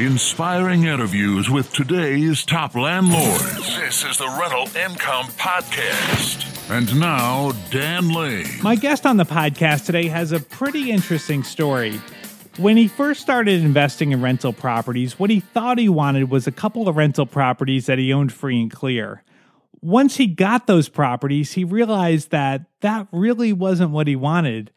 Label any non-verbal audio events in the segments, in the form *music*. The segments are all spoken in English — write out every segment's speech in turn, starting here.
Inspiring interviews with today's top landlords. This is the Rental Income Podcast. And now, Dan Lane. My guest on the podcast today has a pretty interesting story. When he first started investing in rental properties, what he thought he wanted was a couple of rental properties that he owned free and clear. Once he got those properties, he realized that that really wasn't what he wanted.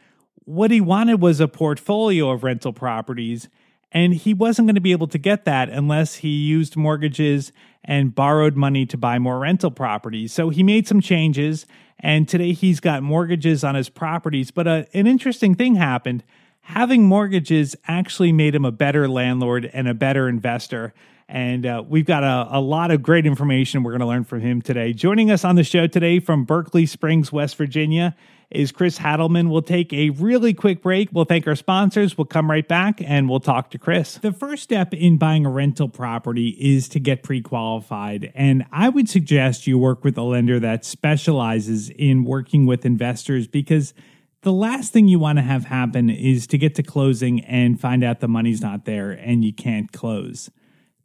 What he wanted was a portfolio of rental properties and he wasn't going to be able to get that unless he used mortgages and borrowed money to buy more rental properties. So he made some changes, and today he's got mortgages on his properties. But uh, an interesting thing happened. Having mortgages actually made him a better landlord and a better investor. And uh, we've got a, a lot of great information we're going to learn from him today. Joining us on the show today from Berkeley Springs, West Virginia, is Chris Hadelman. We'll take a really quick break. We'll thank our sponsors. We'll come right back and we'll talk to Chris. The first step in buying a rental property is to get pre qualified. And I would suggest you work with a lender that specializes in working with investors because the last thing you want to have happen is to get to closing and find out the money's not there and you can't close.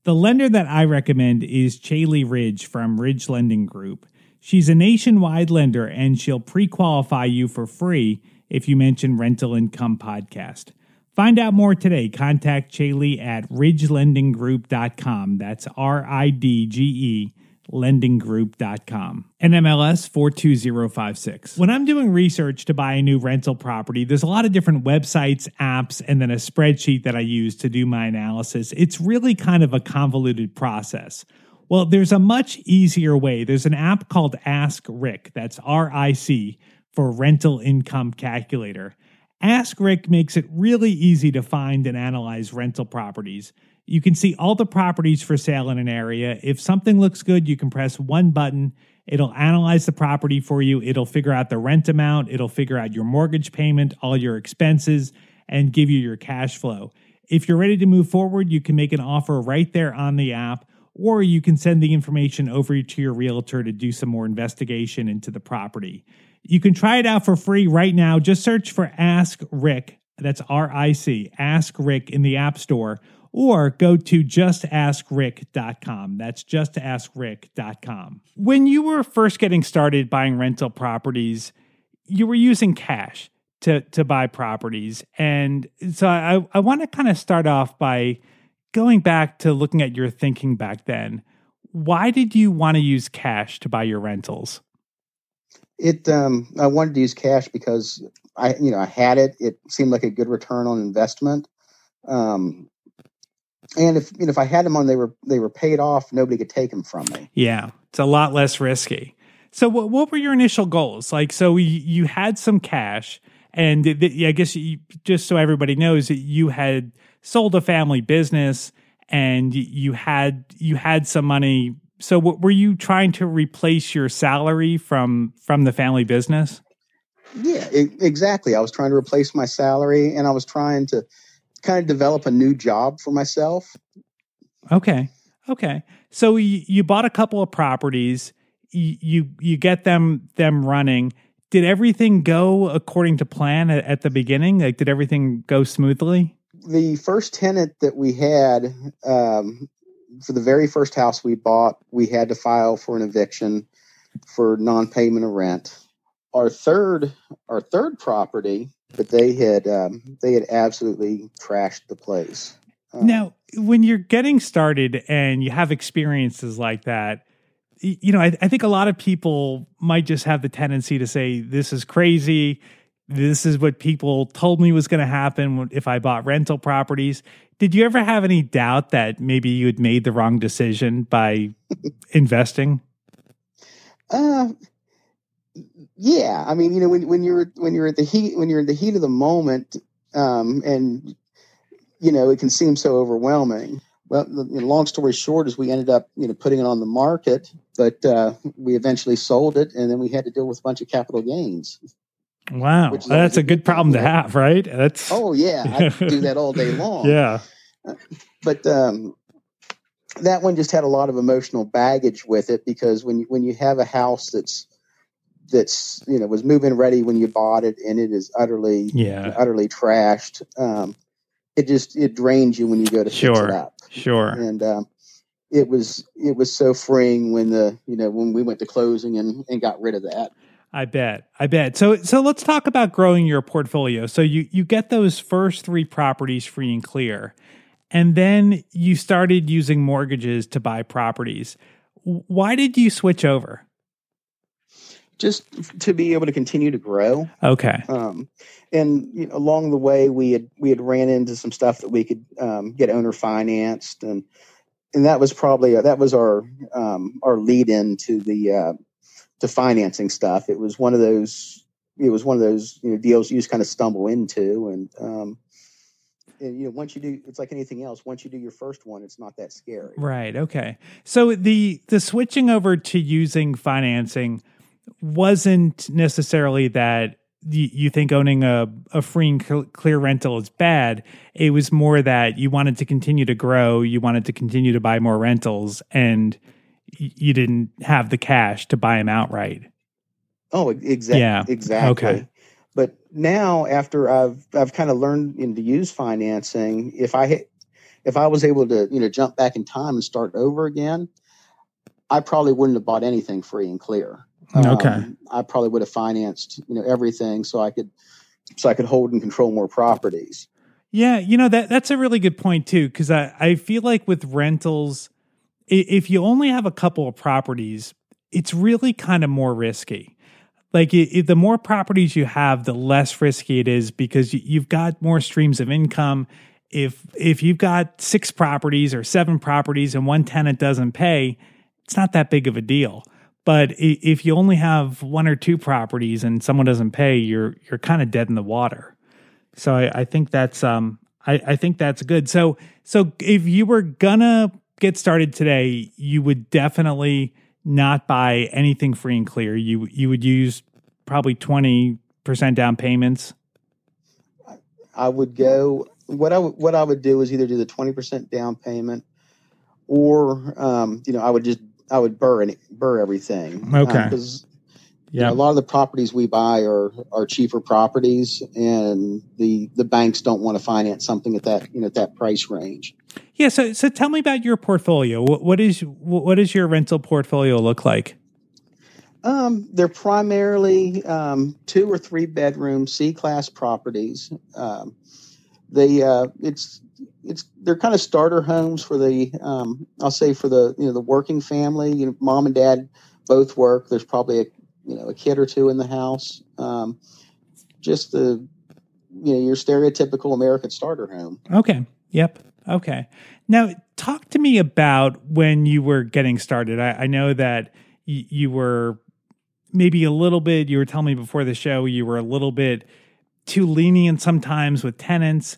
The lender that I recommend is Caeli Ridge from Ridge Lending Group. She's a nationwide lender and she'll pre qualify you for free if you mention Rental Income Podcast. Find out more today. Contact Caeli at ridgelendinggroup.com. That's R I D G E lendinggroup.com. NMLS 42056. When I'm doing research to buy a new rental property, there's a lot of different websites, apps, and then a spreadsheet that I use to do my analysis. It's really kind of a convoluted process. Well, there's a much easier way. There's an app called Ask Rick. That's R I C for Rental Income Calculator. Ask Rick makes it really easy to find and analyze rental properties. You can see all the properties for sale in an area. If something looks good, you can press one button. It'll analyze the property for you. It'll figure out the rent amount. It'll figure out your mortgage payment, all your expenses, and give you your cash flow. If you're ready to move forward, you can make an offer right there on the app or you can send the information over to your realtor to do some more investigation into the property. You can try it out for free right now. Just search for Ask Rick. That's R I C, Ask Rick in the App Store, or go to justascric.com. That's justascric.com. When you were first getting started buying rental properties, you were using cash to, to buy properties. And so I, I want to kind of start off by going back to looking at your thinking back then, why did you want to use cash to buy your rentals? It um, I wanted to use cash because I you know I had it. It seemed like a good return on investment. Um, and if you know if I had them on, they were they were paid off. Nobody could take them from me. Yeah, it's a lot less risky. So what what were your initial goals? Like, so you, you had some cash, and I guess you, just so everybody knows, that you had sold a family business and you had you had some money so what, were you trying to replace your salary from from the family business yeah exactly i was trying to replace my salary and i was trying to kind of develop a new job for myself. Okay okay. So you, you bought a couple of properties you, you you get them them running. Did everything go according to plan at, at the beginning? Like did everything go smoothly? The first tenant that we had um, for the very first house we bought, we had to file for an eviction for non-payment of rent. Our third, our third property, but they had um, they had absolutely trashed the place. Um, now, when you're getting started and you have experiences like that, you know, I, I think a lot of people might just have the tendency to say, "This is crazy." this is what people told me was going to happen if I bought rental properties. Did you ever have any doubt that maybe you had made the wrong decision by *laughs* investing? Uh, yeah. I mean, you know, when when you're when you're at the heat when you're in the heat of the moment, um, and you know, it can seem so overwhelming. Well, you know, long story short is we ended up, you know, putting it on the market, but uh, we eventually sold it, and then we had to deal with a bunch of capital gains. Wow, that's a good problem to have, right? That's oh yeah, I do that all day *laughs* long. yeah, but um, that one just had a lot of emotional baggage with it because when you, when you have a house that's that's you know was move-in ready when you bought it and it is utterly yeah utterly trashed, um, it just it drains you when you go to sure. fix it up. Sure. And um, it was it was so freeing when the you know when we went to closing and and got rid of that. I bet. I bet. So so let's talk about growing your portfolio. So you you get those first 3 properties free and clear. And then you started using mortgages to buy properties. Why did you switch over? Just to be able to continue to grow. Okay. Um, and you know, along the way, we had we had ran into some stuff that we could um, get owner financed, and and that was probably that was our um, our lead into the uh, to financing stuff. It was one of those it was one of those you know, deals you just kind of stumble into, and um, and, you know once you do it's like anything else once you do your first one it's not that scary right okay so the the switching over to using financing wasn't necessarily that you, you think owning a, a free and clear rental is bad. It was more that you wanted to continue to grow you wanted to continue to buy more rentals and you didn't have the cash to buy them outright. Oh exactly yeah. Exactly. Okay but now, after I've I've kind of learned to use financing, if I if I was able to you know jump back in time and start over again, I probably wouldn't have bought anything free and clear. Okay, um, I probably would have financed you know everything so I could so I could hold and control more properties. Yeah, you know that that's a really good point too because I I feel like with rentals, if you only have a couple of properties, it's really kind of more risky. Like it, it, the more properties you have the less risky it is because you, you've got more streams of income. If if you've got six properties or seven properties and one tenant doesn't pay it's not that big of a deal but if you only have one or two properties and someone doesn't pay you're you're kind of dead in the water so I, I think that's um I, I think that's good so so if you were gonna get started today you would definitely not buy anything free and clear. You you would use probably twenty percent down payments. I would go. What I w- what I would do is either do the twenty percent down payment, or um, you know I would just I would BRRRR any, BRRRR everything. Okay. Because um, yeah, you know, a lot of the properties we buy are are cheaper properties, and the the banks don't want to finance something at that you know at that price range. Yeah. So, so tell me about your portfolio. What, what is what does your rental portfolio look like? Um, they're primarily um, two or three bedroom C class properties. Um, they uh, it's it's they're kind of starter homes for the um, I'll say for the you know the working family. You know, mom and dad both work. There's probably a you know a kid or two in the house. Um, just the you know your stereotypical American starter home. Okay. Yep. Okay. Now, talk to me about when you were getting started. I, I know that y- you were maybe a little bit, you were telling me before the show, you were a little bit too lenient sometimes with tenants.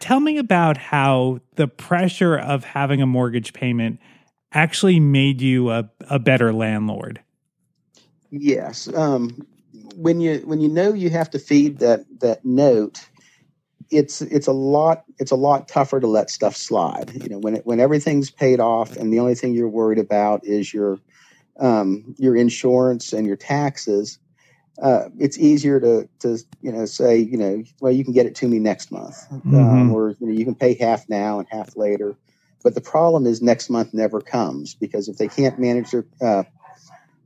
Tell me about how the pressure of having a mortgage payment actually made you a, a better landlord. Yes. Um, when you when you know you have to feed that that note, it's it's a lot it's a lot tougher to let stuff slide. You know, when it, when everything's paid off and the only thing you're worried about is your um, your insurance and your taxes, uh, it's easier to to you know say you know well you can get it to me next month um, mm-hmm. um, or you know you can pay half now and half later. But the problem is next month never comes because if they can't manage their uh,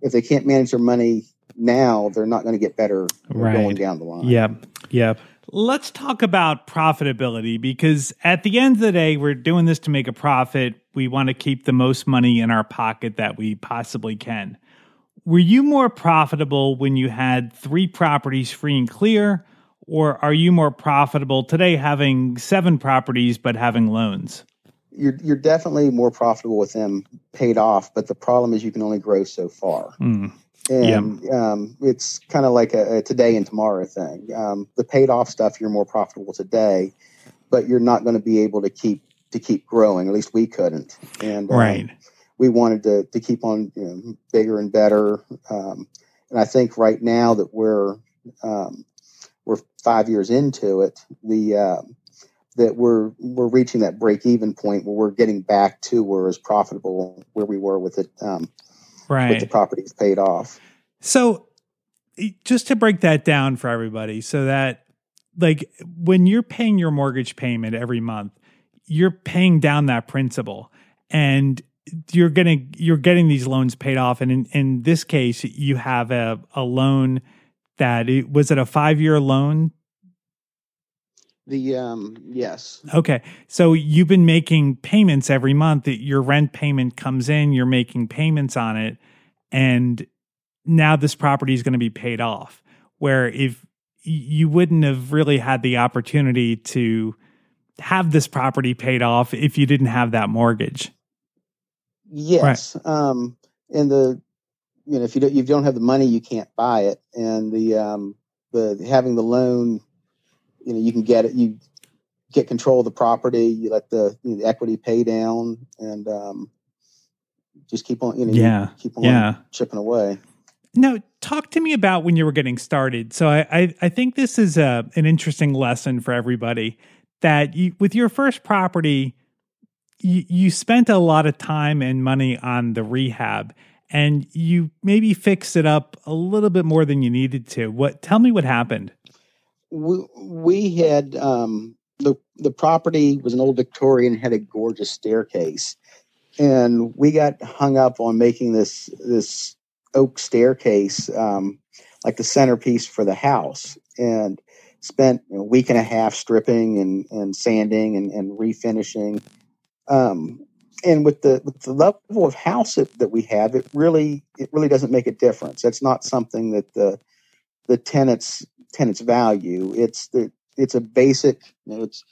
if they can't manage their money now, they're not going to get better right. going down the line. Yep. Yep. Let's talk about profitability because at the end of the day, we're doing this to make a profit. We want to keep the most money in our pocket that we possibly can. Were you more profitable when you had three properties free and clear, or are you more profitable today having seven properties but having loans? You're, you're definitely more profitable with them paid off, but the problem is you can only grow so far. Mm and yeah. um, it's kind of like a, a, today and tomorrow thing. Um, the paid off stuff, you're more profitable today, but you're not going to be able to keep to keep growing. At least we couldn't, and um, right. We wanted to to keep on you know, bigger and better. Um, and I think right now that we're um, we're five years into it, the uh, that we're we're reaching that break even point where we're getting back to where it's profitable where we were with it um, right. with the properties paid off. So, just to break that down for everybody, so that like when you're paying your mortgage payment every month, you're paying down that principal and you're getting you're getting these loans paid off. And in, in this case you have a, a loan that it, was it a five year loan? The um yes. Okay. So you've been making payments every month. Your rent payment comes in you're making payments on it and now this property is going to be paid off. Where if you wouldn't have really had the opportunity to have this property paid off if you didn't have that mortgage Yes. Right. Um, and the, you know, if you don't, you don't have the money, you can't buy it. And the, um, the having the loan, you know, you can get it, you get control of the property, you let the, you know, the equity pay down and, um, just keep on, you know, yeah, keep on yeah. chipping away. Now, talk to me about when you were getting started. So I, I, I think this is a, an interesting lesson for everybody that you, with your first property, you, you spent a lot of time and money on the rehab and you maybe fixed it up a little bit more than you needed to. What tell me what happened? We, we had um, the the property was an old Victorian had a gorgeous staircase. And we got hung up on making this this oak staircase um, like the centerpiece for the house and spent a week and a half stripping and, and sanding and, and refinishing um, and with the with the level of house that, that we have, it really it really doesn't make a difference. That's not something that the the tenants tenants value. It's the it's a basic you know, it's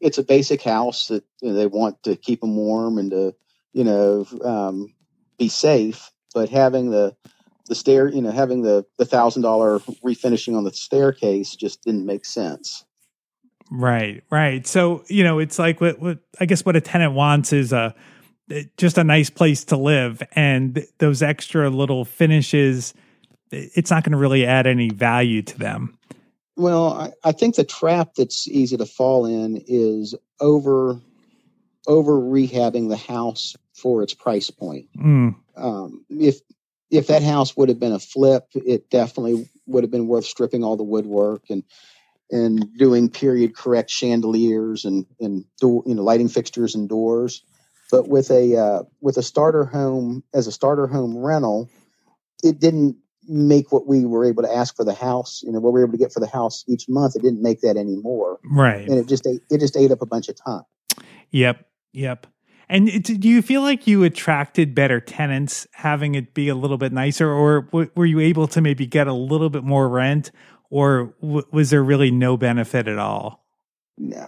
it's a basic house that you know, they want to keep them warm and to you know um, be safe. But having the the stair, you know, having the the thousand dollar refinishing on the staircase just didn't make sense. Right, right. So you know, it's like what, what I guess what a tenant wants is a just a nice place to live, and those extra little finishes, it's not going to really add any value to them. Well, I, I, think the trap that's easy to fall in is over over rehabbing the house for its price point. Mm. Um, if if that house would have been a flip, it definitely would have been worth stripping all the woodwork and and doing period correct chandeliers and and door, you know lighting fixtures and doors. But with a uh, with a starter home as a starter home rental, it didn't make what we were able to ask for the house. You know what we were able to get for the house each month. It didn't make that anymore. Right, and it just ate, it just ate up a bunch of time. Yep, yep. And it, do you feel like you attracted better tenants having it be a little bit nicer, or w- were you able to maybe get a little bit more rent, or w- was there really no benefit at all?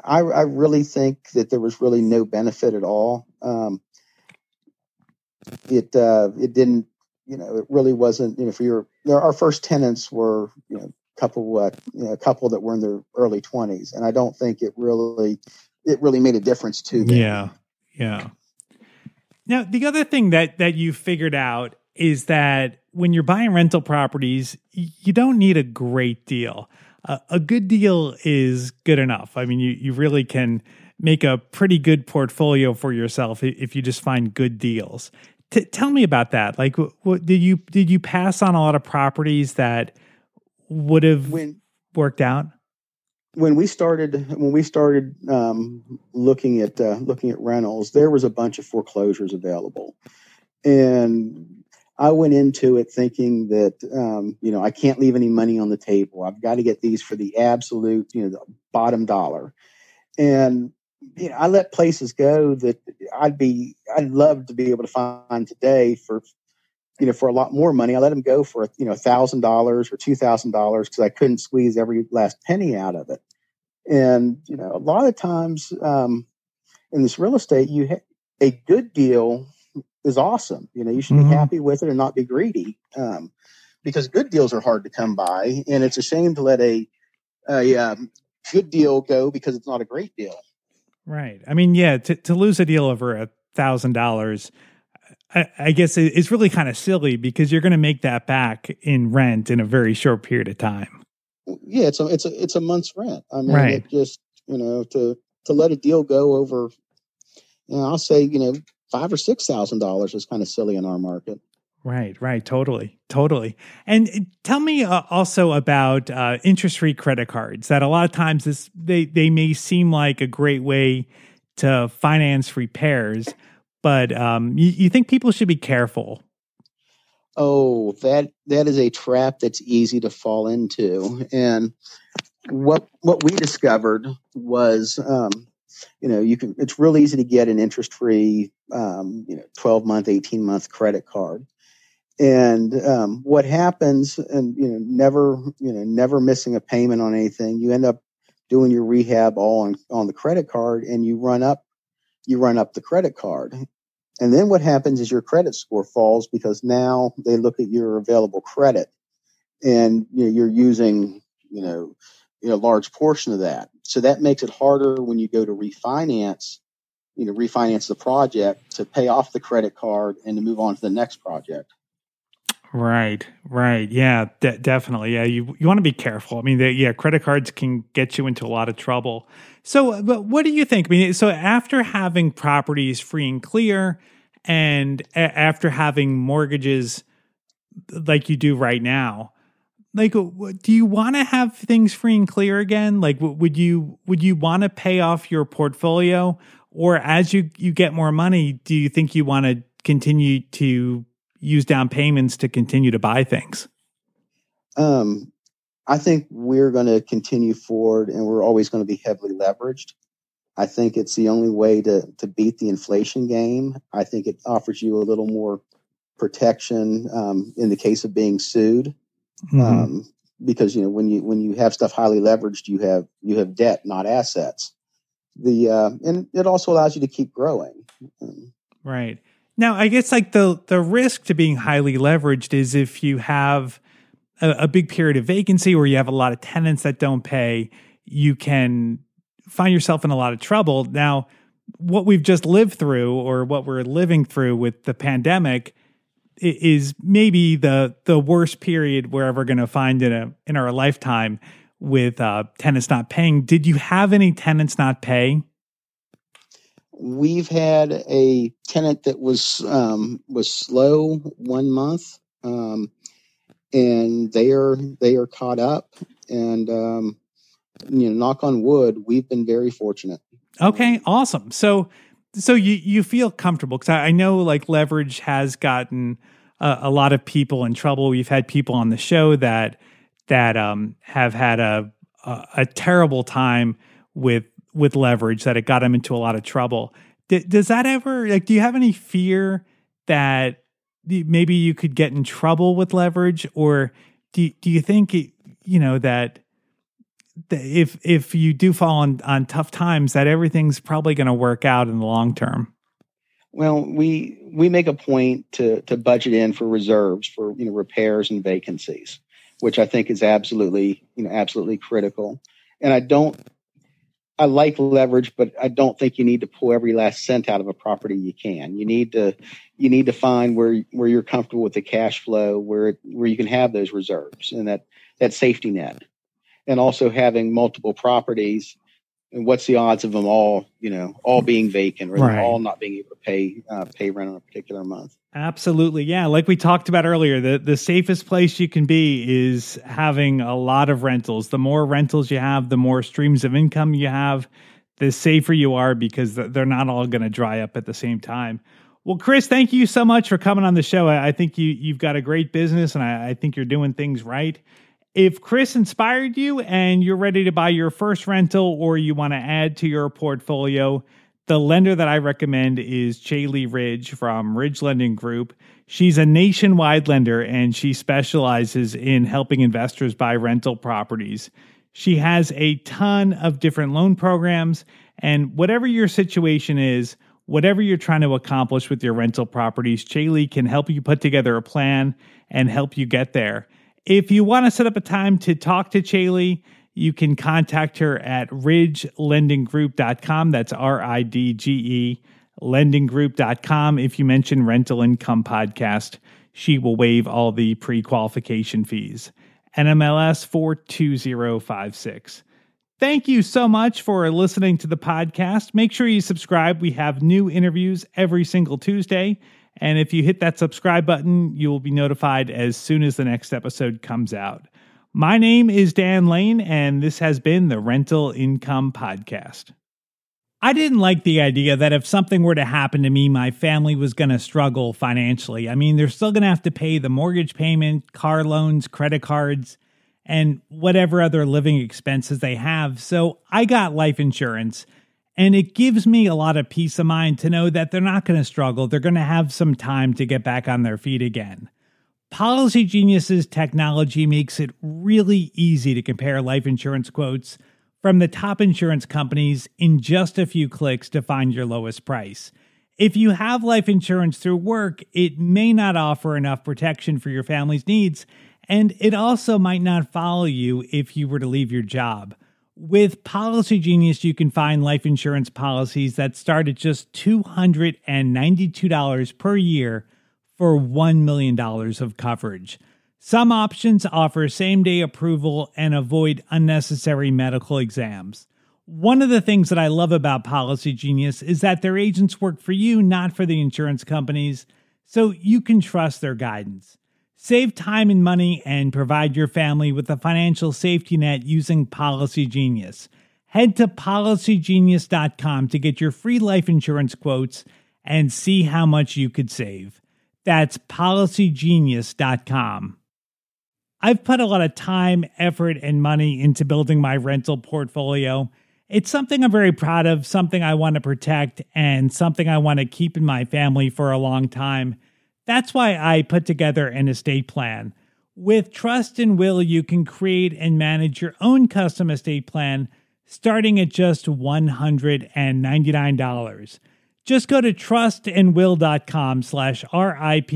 I, I really think that there was really no benefit at all. Um, it uh, it didn't, you know, it really wasn't. You know, for your our first tenants were, you know, couple uh, you know, a couple that were in their early twenties, and I don't think it really it really made a difference to them. Yeah, yeah. Now the other thing that that you figured out is that when you're buying rental properties, you don't need a great deal. Uh, a good deal is good enough. I mean, you, you really can make a pretty good portfolio for yourself if you just find good deals. T- tell me about that. Like, did you did you pass on a lot of properties that would have when, worked out? When we started, when we started um, looking at uh, looking at rentals, there was a bunch of foreclosures available, and I went into it thinking that um, you know I can't leave any money on the table. I've got to get these for the absolute you know the bottom dollar, and you know I let places go that I'd be I'd love to be able to find today for you know for a lot more money. I let them go for you know thousand dollars or two thousand dollars because I couldn't squeeze every last penny out of it. And you know a lot of times um, in this real estate, you ha- a good deal is awesome. You know, you should mm-hmm. be happy with it and not be greedy. Um, because good deals are hard to come by, and it's a shame to let a a um, good deal go because it's not a great deal. Right. I mean, yeah, to to lose a deal over a thousand dollars, I guess it's really kind of silly because you're going to make that back in rent in a very short period of time. Yeah, it's a it's a it's a month's rent. I mean, right. just you know to to let a deal go over. You know, I'll say you know five or six thousand dollars is kind of silly in our market. Right, right, totally, totally. And uh, tell me uh, also about uh, interest-free credit cards. That a lot of times this they they may seem like a great way to finance repairs. But um, you, you think people should be careful oh that that is a trap that's easy to fall into and what what we discovered was um, you know you can it's real easy to get an interest free um, you know 12 month 18 month credit card and um, what happens and you know never you know never missing a payment on anything you end up doing your rehab all on on the credit card and you run up you run up the credit card and then what happens is your credit score falls because now they look at your available credit and you know, you're using, you know, you know, a large portion of that. So that makes it harder when you go to refinance, you know, refinance the project to pay off the credit card and to move on to the next project. Right, right, yeah, de- definitely. Yeah, you you want to be careful. I mean, they, yeah, credit cards can get you into a lot of trouble. So, but what do you think? I mean, so after having properties free and clear, and a- after having mortgages like you do right now, like, do you want to have things free and clear again? Like, would you would you want to pay off your portfolio, or as you you get more money, do you think you want to continue to use down payments to continue to buy things? Um, I think we're going to continue forward and we're always going to be heavily leveraged. I think it's the only way to, to beat the inflation game. I think it offers you a little more protection um, in the case of being sued. Mm-hmm. Um, because you know when you when you have stuff highly leveraged, you have you have debt, not assets. The uh, and it also allows you to keep growing. Um, right. Now, I guess like the the risk to being highly leveraged is if you have a, a big period of vacancy or you have a lot of tenants that don't pay, you can find yourself in a lot of trouble. Now, what we've just lived through or what we're living through with the pandemic is maybe the the worst period we're ever going to find in a in our lifetime with uh, tenants not paying. Did you have any tenants not pay? we've had a tenant that was um, was slow one month, um, and they are they are caught up. And um, you know, knock on wood, we've been very fortunate. Okay, awesome. So so you you feel comfortable because I, I, know like leverage has gotten a, a, lot of people in trouble. We've had people on the show that that um, have had a, a, a terrible time with with leverage that it got them into a lot of trouble. D- does that ever like? Do you have any fear that maybe you could get in trouble with leverage, or do do you think it, you know that? If if you do fall on, on tough times that everything's probably going to work out in the long term. Well we we make a point to to budget in for reserves for you know repairs and vacancies which i think is absolutely you know absolutely critical. And i don't I like leverage, but I don't think you need to pull every last cent out of a property you can. You need to you need to find where where you're comfortable with the cash flow, where where you can have those reserves and that that safety net, and also having multiple properties and what's the odds of them all, you know, all being vacant or right. all not being able to pay uh, pay rent on a particular month? Absolutely, yeah. Like we talked about earlier, the the safest place you can be is having a lot of rentals. The more rentals you have, the more streams of income you have, the safer you are because they're not all going to dry up at the same time. Well, Chris, thank you so much for coming on the show. I, think you you've got a great business, and I, I think you're doing things right. If Chris inspired you and you're ready to buy your first rental or you want to add to your portfolio, the lender that I recommend is Caeli Ridge from Ridge Lending Group. She's a nationwide lender and she specializes in helping investors buy rental properties. She has a ton of different loan programs, and whatever your situation is, whatever you're trying to accomplish with your rental properties, Caeli can help you put together a plan and help you get there. If you want to set up a time to talk to Caeli, you can contact her at ridgelendinggroup.com. That's R I D G E lendinggroup.com. If you mention rental income podcast, she will waive all the pre qualification fees. NMLS 42056. Thank you so much for listening to the podcast. Make sure you subscribe. We have new interviews every single Tuesday. And if you hit that subscribe button, you will be notified as soon as the next episode comes out. My name is Dan Lane, and this has been the Rental Income Podcast. I didn't like the idea that if something were to happen to me, my family was going to struggle financially. I mean, they're still going to have to pay the mortgage payment, car loans, credit cards, and whatever other living expenses they have. So I got life insurance, and it gives me a lot of peace of mind to know that they're not going to struggle. They're going to have some time to get back on their feet again. Policy Genius's technology makes it really easy to compare life insurance quotes from the top insurance companies in just a few clicks to find your lowest price. If you have life insurance through work, it may not offer enough protection for your family's needs, and it also might not follow you if you were to leave your job. With Policy Genius, you can find life insurance policies that start at just $292 per year for $1 million of coverage. Some options offer same day approval and avoid unnecessary medical exams. One of the things that I love about Policy Genius is that their agents work for you, not for the insurance companies, so you can trust their guidance. Save time and money and provide your family with a financial safety net using Policy Genius. Head to policygenius.com to get your free life insurance quotes and see how much you could save. That's policygenius.com. I've put a lot of time, effort, and money into building my rental portfolio. It's something I'm very proud of, something I want to protect, and something I want to keep in my family for a long time. That's why I put together an estate plan. With Trust and Will, you can create and manage your own custom estate plan starting at just $199. Just go to trustandwill.com slash RIP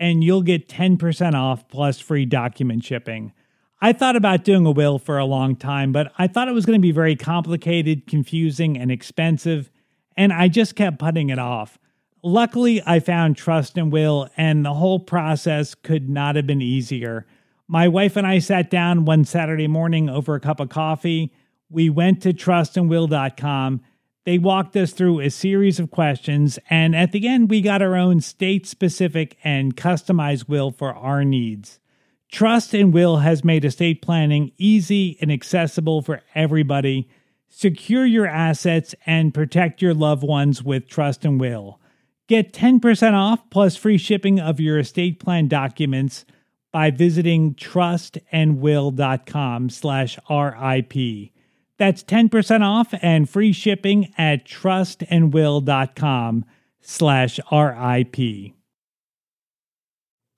and you'll get 10% off plus free document shipping. I thought about doing a will for a long time, but I thought it was going to be very complicated, confusing, and expensive, and I just kept putting it off. Luckily, I found Trust and Will, and the whole process could not have been easier. My wife and I sat down one Saturday morning over a cup of coffee. We went to trustandwill.com they walked us through a series of questions, and at the end, we got our own state specific and customized will for our needs. Trust and Will has made estate planning easy and accessible for everybody. Secure your assets and protect your loved ones with Trust and Will. Get 10% off plus free shipping of your estate plan documents by visiting trustandwill.com slash RIP. That's 10% off and free shipping at trustandwill.com slash RIP.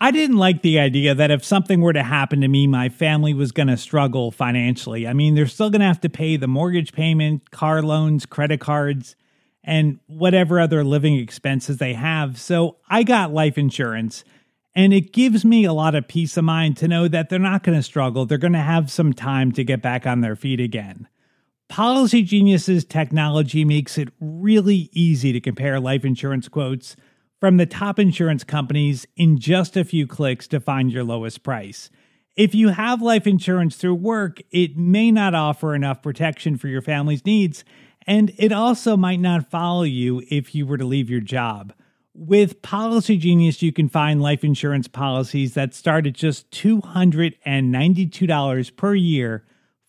I didn't like the idea that if something were to happen to me, my family was going to struggle financially. I mean, they're still going to have to pay the mortgage payment, car loans, credit cards, and whatever other living expenses they have. So I got life insurance, and it gives me a lot of peace of mind to know that they're not going to struggle. They're going to have some time to get back on their feet again. Policy Genius's technology makes it really easy to compare life insurance quotes from the top insurance companies in just a few clicks to find your lowest price. If you have life insurance through work, it may not offer enough protection for your family's needs, and it also might not follow you if you were to leave your job. With Policy Genius, you can find life insurance policies that start at just $292 per year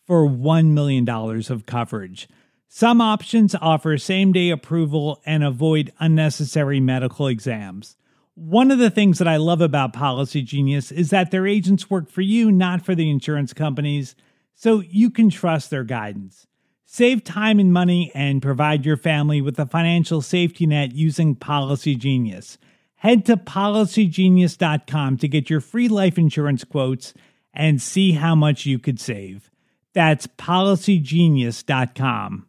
for $1 million of coverage. Some options offer same day approval and avoid unnecessary medical exams. One of the things that I love about Policy Genius is that their agents work for you, not for the insurance companies, so you can trust their guidance. Save time and money and provide your family with a financial safety net using Policy Genius. Head to policygenius.com to get your free life insurance quotes and see how much you could save. That's policygenius.com.